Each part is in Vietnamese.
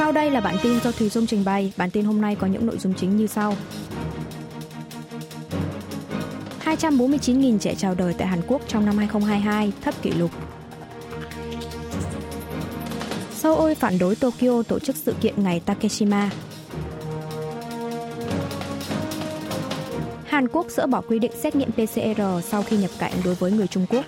Sau đây là bản tin do Thùy Dung trình bày. Bản tin hôm nay có những nội dung chính như sau. 249.000 trẻ chào đời tại Hàn Quốc trong năm 2022, thấp kỷ lục. Seoul phản đối Tokyo tổ chức sự kiện ngày Takeshima. Hàn Quốc dỡ bỏ quy định xét nghiệm PCR sau khi nhập cảnh đối với người Trung Quốc.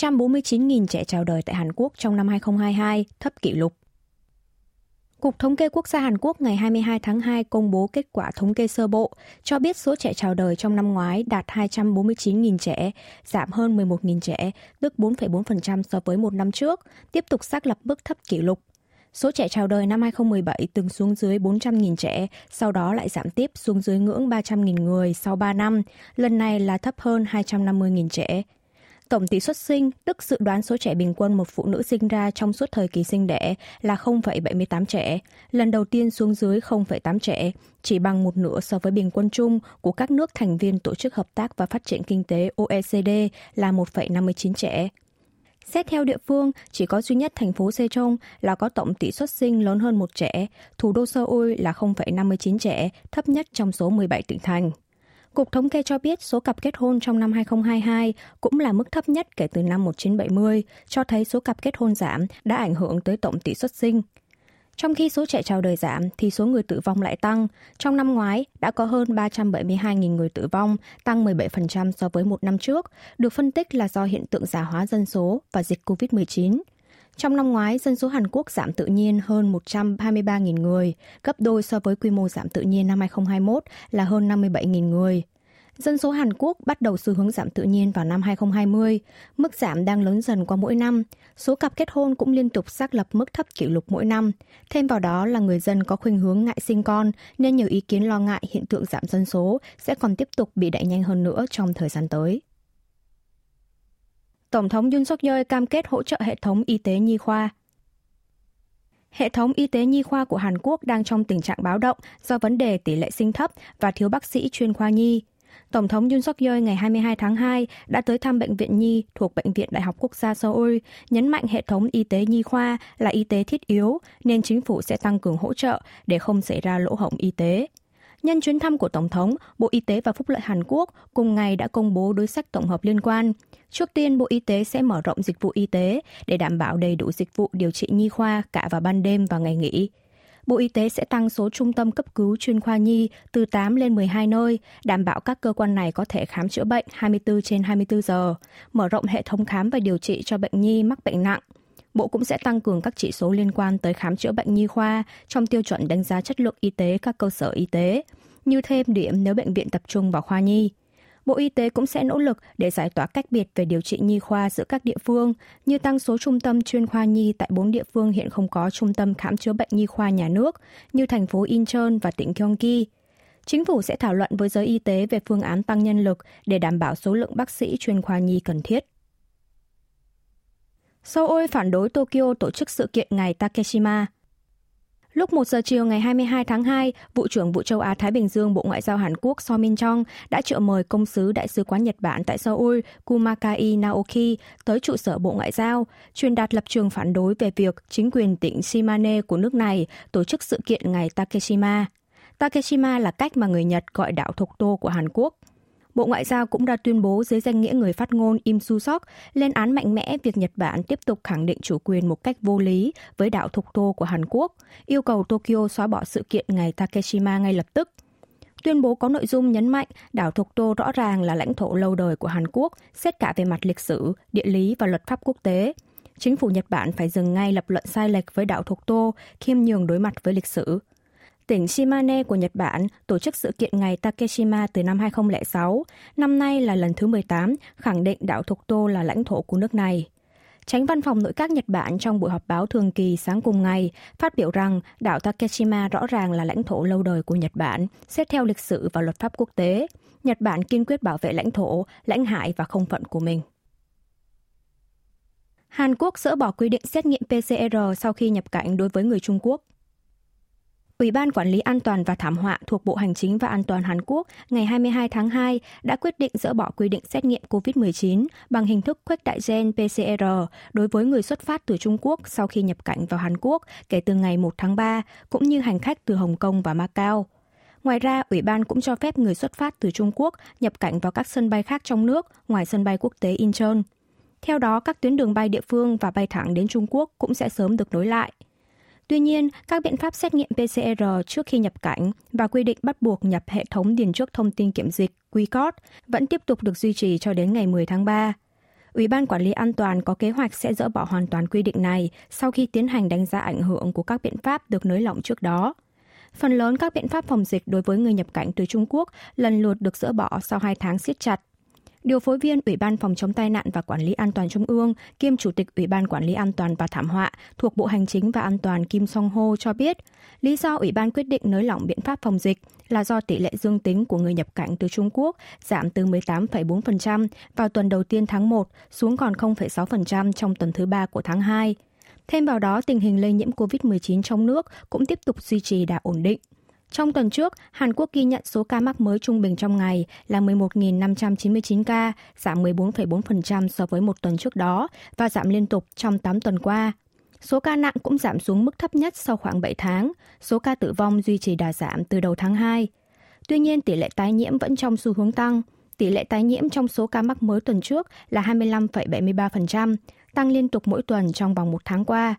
249.000 trẻ chào đời tại Hàn Quốc trong năm 2022, thấp kỷ lục. Cục Thống kê Quốc gia Hàn Quốc ngày 22 tháng 2 công bố kết quả thống kê sơ bộ, cho biết số trẻ chào đời trong năm ngoái đạt 249.000 trẻ, giảm hơn 11.000 trẻ, tức 4,4% so với một năm trước, tiếp tục xác lập mức thấp kỷ lục. Số trẻ chào đời năm 2017 từng xuống dưới 400.000 trẻ, sau đó lại giảm tiếp xuống dưới ngưỡng 300.000 người sau 3 năm, lần này là thấp hơn 250.000 trẻ. Tổng tỷ suất sinh, tức dự đoán số trẻ bình quân một phụ nữ sinh ra trong suốt thời kỳ sinh đẻ là 0,78 trẻ, lần đầu tiên xuống dưới 0,8 trẻ, chỉ bằng một nửa so với bình quân chung của các nước thành viên Tổ chức Hợp tác và Phát triển Kinh tế OECD là 1,59 trẻ. Xét theo địa phương, chỉ có duy nhất thành phố Sejong là có tổng tỷ suất sinh lớn hơn một trẻ, thủ đô Seoul là 0,59 trẻ, thấp nhất trong số 17 tỉnh thành. Cục Thống kê cho biết số cặp kết hôn trong năm 2022 cũng là mức thấp nhất kể từ năm 1970, cho thấy số cặp kết hôn giảm đã ảnh hưởng tới tổng tỷ suất sinh. Trong khi số trẻ chào đời giảm thì số người tử vong lại tăng. Trong năm ngoái đã có hơn 372.000 người tử vong, tăng 17% so với một năm trước, được phân tích là do hiện tượng già hóa dân số và dịch COVID-19. Trong năm ngoái, dân số Hàn Quốc giảm tự nhiên hơn 123.000 người, gấp đôi so với quy mô giảm tự nhiên năm 2021 là hơn 57.000 người. Dân số Hàn Quốc bắt đầu xu hướng giảm tự nhiên vào năm 2020. Mức giảm đang lớn dần qua mỗi năm. Số cặp kết hôn cũng liên tục xác lập mức thấp kỷ lục mỗi năm. Thêm vào đó là người dân có khuynh hướng ngại sinh con, nên nhiều ý kiến lo ngại hiện tượng giảm dân số sẽ còn tiếp tục bị đẩy nhanh hơn nữa trong thời gian tới. Tổng thống Yoon suk yeol cam kết hỗ trợ hệ thống y tế nhi khoa. Hệ thống y tế nhi khoa của Hàn Quốc đang trong tình trạng báo động do vấn đề tỷ lệ sinh thấp và thiếu bác sĩ chuyên khoa nhi. Tổng thống Yoon suk yeol ngày 22 tháng 2 đã tới thăm bệnh viện nhi thuộc Bệnh viện Đại học Quốc gia Seoul, nhấn mạnh hệ thống y tế nhi khoa là y tế thiết yếu nên chính phủ sẽ tăng cường hỗ trợ để không xảy ra lỗ hổng y tế. Nhân chuyến thăm của Tổng thống, Bộ Y tế và Phúc lợi Hàn Quốc cùng ngày đã công bố đối sách tổng hợp liên quan. Trước tiên, Bộ Y tế sẽ mở rộng dịch vụ y tế để đảm bảo đầy đủ dịch vụ điều trị nhi khoa cả vào ban đêm và ngày nghỉ. Bộ Y tế sẽ tăng số trung tâm cấp cứu chuyên khoa nhi từ 8 lên 12 nơi, đảm bảo các cơ quan này có thể khám chữa bệnh 24 trên 24 giờ, mở rộng hệ thống khám và điều trị cho bệnh nhi mắc bệnh nặng. Bộ cũng sẽ tăng cường các chỉ số liên quan tới khám chữa bệnh nhi khoa trong tiêu chuẩn đánh giá chất lượng y tế các cơ sở y tế, như thêm điểm nếu bệnh viện tập trung vào khoa nhi. Bộ Y tế cũng sẽ nỗ lực để giải tỏa cách biệt về điều trị nhi khoa giữa các địa phương, như tăng số trung tâm chuyên khoa nhi tại bốn địa phương hiện không có trung tâm khám chữa bệnh nhi khoa nhà nước, như thành phố Incheon và tỉnh Gyeonggi. Chính phủ sẽ thảo luận với giới y tế về phương án tăng nhân lực để đảm bảo số lượng bác sĩ chuyên khoa nhi cần thiết. Seoul phản đối Tokyo tổ chức sự kiện ngày Takeshima – Lúc 1 giờ chiều ngày 22 tháng 2, Vụ trưởng Vụ châu Á-Thái Bình Dương Bộ Ngoại giao Hàn Quốc So Min Chong đã triệu mời công sứ Đại sứ quán Nhật Bản tại Seoul Kumakai Naoki tới trụ sở Bộ Ngoại giao, truyền đạt lập trường phản đối về việc chính quyền tỉnh Shimane của nước này tổ chức sự kiện ngày Takeshima. Takeshima là cách mà người Nhật gọi đảo Thục Tô của Hàn Quốc – Bộ Ngoại giao cũng đã tuyên bố dưới danh nghĩa người phát ngôn Im Su Sok lên án mạnh mẽ việc Nhật Bản tiếp tục khẳng định chủ quyền một cách vô lý với đảo Thục Tô của Hàn Quốc, yêu cầu Tokyo xóa bỏ sự kiện ngày Takeshima ngay lập tức. Tuyên bố có nội dung nhấn mạnh đảo Thục Tô rõ ràng là lãnh thổ lâu đời của Hàn Quốc, xét cả về mặt lịch sử, địa lý và luật pháp quốc tế. Chính phủ Nhật Bản phải dừng ngay lập luận sai lệch với đảo Thục Tô, khiêm nhường đối mặt với lịch sử. Tỉnh Shimane của Nhật Bản tổ chức sự kiện ngày Takeshima từ năm 2006, năm nay là lần thứ 18, khẳng định đảo Thục Tô là lãnh thổ của nước này. Tránh văn phòng nội các Nhật Bản trong buổi họp báo thường kỳ sáng cùng ngày phát biểu rằng đảo Takeshima rõ ràng là lãnh thổ lâu đời của Nhật Bản, xét theo lịch sử và luật pháp quốc tế. Nhật Bản kiên quyết bảo vệ lãnh thổ, lãnh hải và không phận của mình. Hàn Quốc dỡ bỏ quy định xét nghiệm PCR sau khi nhập cảnh đối với người Trung Quốc. Ủy ban Quản lý An toàn và Thảm họa thuộc Bộ Hành chính và An toàn Hàn Quốc ngày 22 tháng 2 đã quyết định dỡ bỏ quy định xét nghiệm COVID-19 bằng hình thức khuếch đại gen PCR đối với người xuất phát từ Trung Quốc sau khi nhập cảnh vào Hàn Quốc kể từ ngày 1 tháng 3, cũng như hành khách từ Hồng Kông và Macau. Ngoài ra, Ủy ban cũng cho phép người xuất phát từ Trung Quốc nhập cảnh vào các sân bay khác trong nước ngoài sân bay quốc tế Incheon. Theo đó, các tuyến đường bay địa phương và bay thẳng đến Trung Quốc cũng sẽ sớm được nối lại. Tuy nhiên, các biện pháp xét nghiệm PCR trước khi nhập cảnh và quy định bắt buộc nhập hệ thống điền trước thông tin kiểm dịch QCOD vẫn tiếp tục được duy trì cho đến ngày 10 tháng 3. Ủy ban Quản lý An toàn có kế hoạch sẽ dỡ bỏ hoàn toàn quy định này sau khi tiến hành đánh giá ảnh hưởng của các biện pháp được nới lỏng trước đó. Phần lớn các biện pháp phòng dịch đối với người nhập cảnh từ Trung Quốc lần lượt được dỡ bỏ sau hai tháng siết chặt Điều phối viên Ủy ban Phòng chống tai nạn và Quản lý An toàn Trung ương kiêm Chủ tịch Ủy ban Quản lý An toàn và Thảm họa thuộc Bộ Hành chính và An toàn Kim Song Ho cho biết, lý do Ủy ban quyết định nới lỏng biện pháp phòng dịch là do tỷ lệ dương tính của người nhập cảnh từ Trung Quốc giảm từ 18,4% vào tuần đầu tiên tháng 1 xuống còn 0,6% trong tuần thứ ba của tháng 2. Thêm vào đó, tình hình lây nhiễm COVID-19 trong nước cũng tiếp tục duy trì đà ổn định. Trong tuần trước, Hàn Quốc ghi nhận số ca mắc mới trung bình trong ngày là 11.599 ca, giảm 14,4% so với một tuần trước đó và giảm liên tục trong 8 tuần qua. Số ca nặng cũng giảm xuống mức thấp nhất sau khoảng 7 tháng. Số ca tử vong duy trì đà giảm từ đầu tháng 2. Tuy nhiên, tỷ lệ tái nhiễm vẫn trong xu hướng tăng. Tỷ lệ tái nhiễm trong số ca mắc mới tuần trước là 25,73%, tăng liên tục mỗi tuần trong vòng một tháng qua.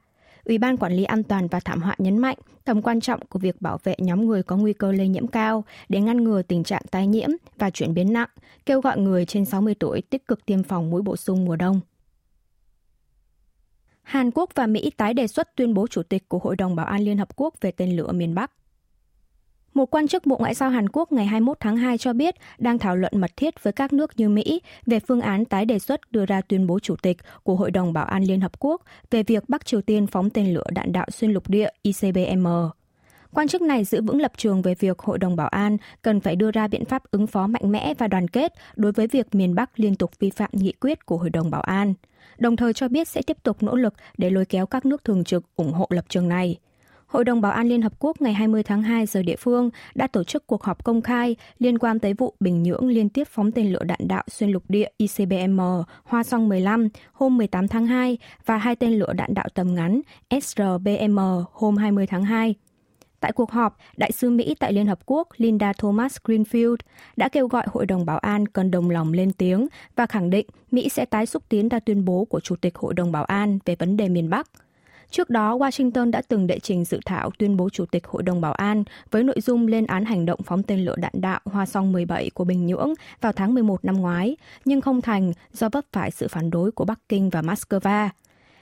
Ủy ban Quản lý An toàn và Thảm họa nhấn mạnh tầm quan trọng của việc bảo vệ nhóm người có nguy cơ lây nhiễm cao để ngăn ngừa tình trạng tái nhiễm và chuyển biến nặng, kêu gọi người trên 60 tuổi tích cực tiêm phòng mũi bổ sung mùa đông. Hàn Quốc và Mỹ tái đề xuất tuyên bố chủ tịch của Hội đồng Bảo an Liên Hợp Quốc về tên lửa miền Bắc. Một quan chức Bộ Ngoại giao Hàn Quốc ngày 21 tháng 2 cho biết đang thảo luận mật thiết với các nước như Mỹ về phương án tái đề xuất đưa ra tuyên bố chủ tịch của Hội đồng Bảo an Liên Hợp Quốc về việc Bắc Triều Tiên phóng tên lửa đạn đạo xuyên lục địa ICBM. Quan chức này giữ vững lập trường về việc Hội đồng Bảo an cần phải đưa ra biện pháp ứng phó mạnh mẽ và đoàn kết đối với việc miền Bắc liên tục vi phạm nghị quyết của Hội đồng Bảo an, đồng thời cho biết sẽ tiếp tục nỗ lực để lôi kéo các nước thường trực ủng hộ lập trường này. Hội đồng Bảo an Liên Hợp Quốc ngày 20 tháng 2 giờ địa phương đã tổ chức cuộc họp công khai liên quan tới vụ Bình Nhưỡng liên tiếp phóng tên lửa đạn đạo xuyên lục địa ICBM Hoa Song 15 hôm 18 tháng 2 và hai tên lửa đạn đạo tầm ngắn SRBM hôm 20 tháng 2. Tại cuộc họp, Đại sứ Mỹ tại Liên Hợp Quốc Linda Thomas Greenfield đã kêu gọi Hội đồng Bảo an cần đồng lòng lên tiếng và khẳng định Mỹ sẽ tái xúc tiến ra tuyên bố của Chủ tịch Hội đồng Bảo an về vấn đề miền Bắc – Trước đó, Washington đã từng đệ trình dự thảo tuyên bố Chủ tịch Hội đồng Bảo an với nội dung lên án hành động phóng tên lửa đạn đạo Hoa Song 17 của Bình Nhưỡng vào tháng 11 năm ngoái, nhưng không thành do vấp phải sự phản đối của Bắc Kinh và Moscow.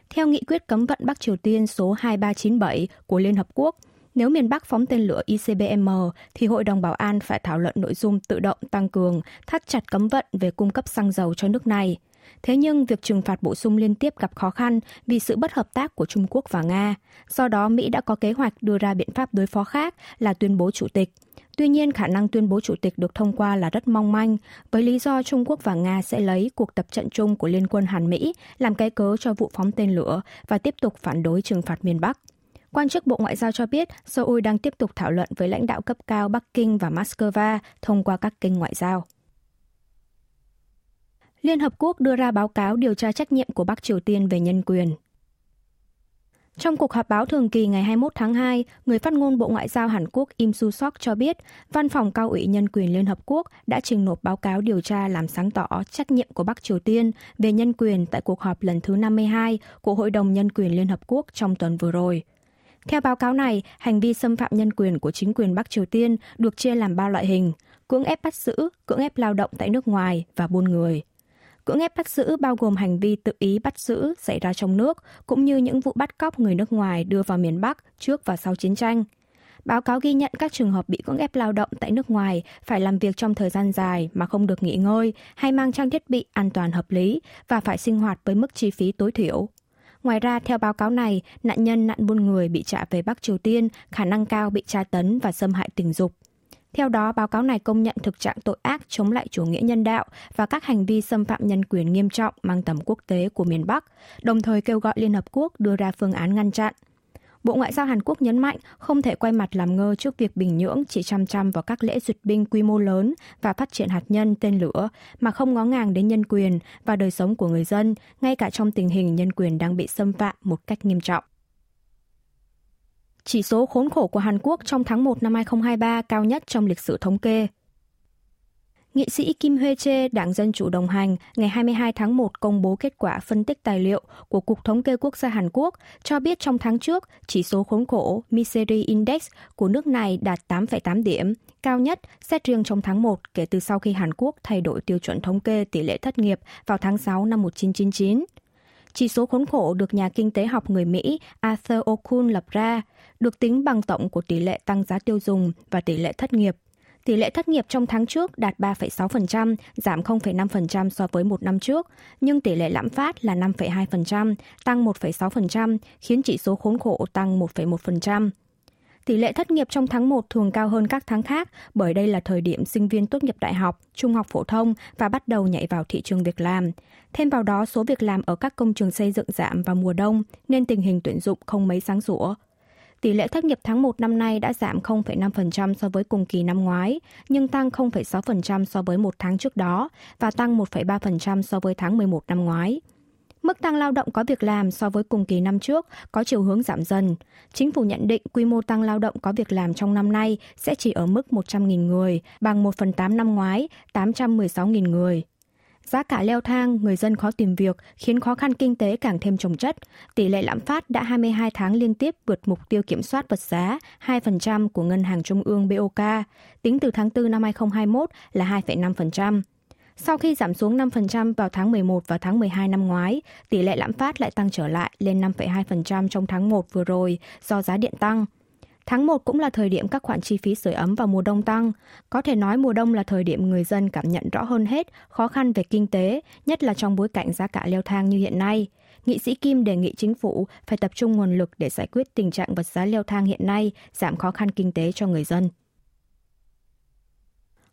Theo nghị quyết cấm vận Bắc Triều Tiên số 2397 của Liên Hợp Quốc, nếu miền Bắc phóng tên lửa ICBM thì Hội đồng Bảo an phải thảo luận nội dung tự động tăng cường, thắt chặt cấm vận về cung cấp xăng dầu cho nước này – Thế nhưng việc trừng phạt bổ sung liên tiếp gặp khó khăn vì sự bất hợp tác của Trung Quốc và Nga. Do đó, Mỹ đã có kế hoạch đưa ra biện pháp đối phó khác là tuyên bố chủ tịch. Tuy nhiên, khả năng tuyên bố chủ tịch được thông qua là rất mong manh, với lý do Trung Quốc và Nga sẽ lấy cuộc tập trận chung của Liên quân Hàn Mỹ làm cái cớ cho vụ phóng tên lửa và tiếp tục phản đối trừng phạt miền Bắc. Quan chức Bộ Ngoại giao cho biết Seoul đang tiếp tục thảo luận với lãnh đạo cấp cao Bắc Kinh và Moscow thông qua các kênh ngoại giao. Liên Hợp Quốc đưa ra báo cáo điều tra trách nhiệm của Bắc Triều Tiên về nhân quyền. Trong cuộc họp báo thường kỳ ngày 21 tháng 2, người phát ngôn Bộ Ngoại giao Hàn Quốc Im Su Sok cho biết, Văn phòng Cao ủy Nhân quyền Liên Hợp Quốc đã trình nộp báo cáo điều tra làm sáng tỏ trách nhiệm của Bắc Triều Tiên về nhân quyền tại cuộc họp lần thứ 52 của Hội đồng Nhân quyền Liên Hợp Quốc trong tuần vừa rồi. Theo báo cáo này, hành vi xâm phạm nhân quyền của chính quyền Bắc Triều Tiên được chia làm ba loại hình, cưỡng ép bắt giữ, cưỡng ép lao động tại nước ngoài và buôn người. Cưỡng ép bắt giữ bao gồm hành vi tự ý bắt giữ xảy ra trong nước, cũng như những vụ bắt cóc người nước ngoài đưa vào miền Bắc trước và sau chiến tranh. Báo cáo ghi nhận các trường hợp bị cưỡng ép lao động tại nước ngoài phải làm việc trong thời gian dài mà không được nghỉ ngơi hay mang trang thiết bị an toàn hợp lý và phải sinh hoạt với mức chi phí tối thiểu. Ngoài ra, theo báo cáo này, nạn nhân nạn buôn người bị trả về Bắc Triều Tiên khả năng cao bị tra tấn và xâm hại tình dục. Theo đó, báo cáo này công nhận thực trạng tội ác chống lại chủ nghĩa nhân đạo và các hành vi xâm phạm nhân quyền nghiêm trọng mang tầm quốc tế của miền Bắc, đồng thời kêu gọi Liên Hợp Quốc đưa ra phương án ngăn chặn. Bộ Ngoại giao Hàn Quốc nhấn mạnh không thể quay mặt làm ngơ trước việc Bình Nhưỡng chỉ chăm chăm vào các lễ duyệt binh quy mô lớn và phát triển hạt nhân tên lửa mà không ngó ngàng đến nhân quyền và đời sống của người dân, ngay cả trong tình hình nhân quyền đang bị xâm phạm một cách nghiêm trọng. Chỉ số khốn khổ của Hàn Quốc trong tháng 1 năm 2023 cao nhất trong lịch sử thống kê. Nghị sĩ Kim Huê Chê, Đảng Dân Chủ đồng hành, ngày 22 tháng 1 công bố kết quả phân tích tài liệu của Cục Thống kê Quốc gia Hàn Quốc, cho biết trong tháng trước, chỉ số khốn khổ Misery Index của nước này đạt 8,8 điểm, cao nhất xét riêng trong tháng 1 kể từ sau khi Hàn Quốc thay đổi tiêu chuẩn thống kê tỷ lệ thất nghiệp vào tháng 6 năm 1999. Chỉ số khốn khổ được nhà kinh tế học người Mỹ Arthur Okun lập ra, được tính bằng tổng của tỷ lệ tăng giá tiêu dùng và tỷ lệ thất nghiệp. Tỷ lệ thất nghiệp trong tháng trước đạt 3,6%, giảm 0,5% so với một năm trước, nhưng tỷ lệ lạm phát là 5,2%, tăng 1,6%, khiến chỉ số khốn khổ tăng 1,1%. Tỷ lệ thất nghiệp trong tháng 1 thường cao hơn các tháng khác bởi đây là thời điểm sinh viên tốt nghiệp đại học, trung học phổ thông và bắt đầu nhảy vào thị trường việc làm. Thêm vào đó, số việc làm ở các công trường xây dựng giảm vào mùa đông nên tình hình tuyển dụng không mấy sáng sủa. Tỷ lệ thất nghiệp tháng 1 năm nay đã giảm 0,5% so với cùng kỳ năm ngoái, nhưng tăng 0,6% so với một tháng trước đó và tăng 1,3% so với tháng 11 năm ngoái. Mức tăng lao động có việc làm so với cùng kỳ năm trước có chiều hướng giảm dần. Chính phủ nhận định quy mô tăng lao động có việc làm trong năm nay sẽ chỉ ở mức 100.000 người, bằng 1 phần 8 năm ngoái, 816.000 người. Giá cả leo thang, người dân khó tìm việc, khiến khó khăn kinh tế càng thêm trồng chất. Tỷ lệ lạm phát đã 22 tháng liên tiếp vượt mục tiêu kiểm soát vật giá 2% của Ngân hàng Trung ương BOK, tính từ tháng 4 năm 2021 là 2,5%. Sau khi giảm xuống 5% vào tháng 11 và tháng 12 năm ngoái, tỷ lệ lạm phát lại tăng trở lại lên 5,2% trong tháng 1 vừa rồi do giá điện tăng. Tháng 1 cũng là thời điểm các khoản chi phí sưởi ấm vào mùa đông tăng. Có thể nói mùa đông là thời điểm người dân cảm nhận rõ hơn hết khó khăn về kinh tế, nhất là trong bối cảnh giá cả leo thang như hiện nay. Nghị sĩ Kim đề nghị chính phủ phải tập trung nguồn lực để giải quyết tình trạng vật giá leo thang hiện nay, giảm khó khăn kinh tế cho người dân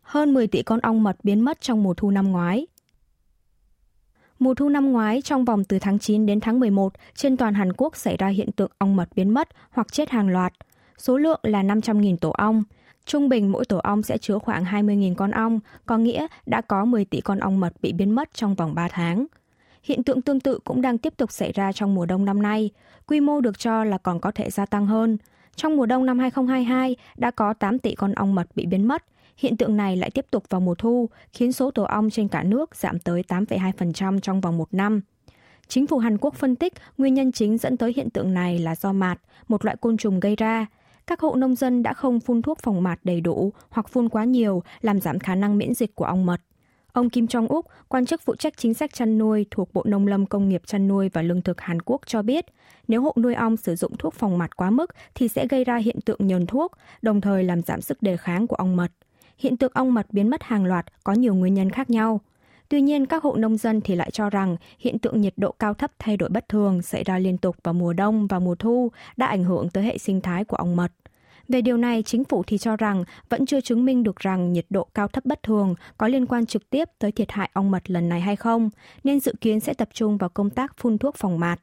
hơn 10 tỷ con ong mật biến mất trong mùa thu năm ngoái. Mùa thu năm ngoái, trong vòng từ tháng 9 đến tháng 11, trên toàn Hàn Quốc xảy ra hiện tượng ong mật biến mất hoặc chết hàng loạt. Số lượng là 500.000 tổ ong. Trung bình mỗi tổ ong sẽ chứa khoảng 20.000 con ong, có nghĩa đã có 10 tỷ con ong mật bị biến mất trong vòng 3 tháng. Hiện tượng tương tự cũng đang tiếp tục xảy ra trong mùa đông năm nay. Quy mô được cho là còn có thể gia tăng hơn. Trong mùa đông năm 2022 đã có 8 tỷ con ong mật bị biến mất, Hiện tượng này lại tiếp tục vào mùa thu, khiến số tổ ong trên cả nước giảm tới 8,2% trong vòng một năm. Chính phủ Hàn Quốc phân tích nguyên nhân chính dẫn tới hiện tượng này là do mạt, một loại côn trùng gây ra. Các hộ nông dân đã không phun thuốc phòng mạt đầy đủ hoặc phun quá nhiều làm giảm khả năng miễn dịch của ong mật. Ông Kim Jong-uk, quan chức phụ trách chính sách chăn nuôi thuộc Bộ Nông lâm Công nghiệp chăn nuôi và lương thực Hàn Quốc cho biết, nếu hộ nuôi ong sử dụng thuốc phòng mạt quá mức thì sẽ gây ra hiện tượng nhờn thuốc, đồng thời làm giảm sức đề kháng của ong mật hiện tượng ong mật biến mất hàng loạt có nhiều nguyên nhân khác nhau. Tuy nhiên, các hộ nông dân thì lại cho rằng hiện tượng nhiệt độ cao thấp thay đổi bất thường xảy ra liên tục vào mùa đông và mùa thu đã ảnh hưởng tới hệ sinh thái của ong mật. Về điều này, chính phủ thì cho rằng vẫn chưa chứng minh được rằng nhiệt độ cao thấp bất thường có liên quan trực tiếp tới thiệt hại ong mật lần này hay không, nên dự kiến sẽ tập trung vào công tác phun thuốc phòng mạt.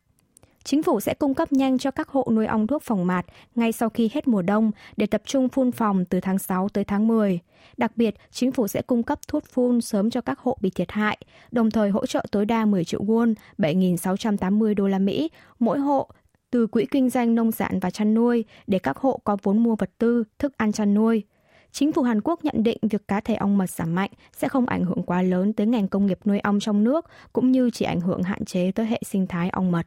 Chính phủ sẽ cung cấp nhanh cho các hộ nuôi ong thuốc phòng mạt ngay sau khi hết mùa đông để tập trung phun phòng từ tháng 6 tới tháng 10. Đặc biệt, chính phủ sẽ cung cấp thuốc phun sớm cho các hộ bị thiệt hại, đồng thời hỗ trợ tối đa 10 triệu won, 7.680 đô la Mỹ mỗi hộ từ quỹ kinh doanh nông sản và chăn nuôi để các hộ có vốn mua vật tư, thức ăn chăn nuôi. Chính phủ Hàn Quốc nhận định việc cá thể ong mật giảm mạnh sẽ không ảnh hưởng quá lớn tới ngành công nghiệp nuôi ong trong nước, cũng như chỉ ảnh hưởng hạn chế tới hệ sinh thái ong mật.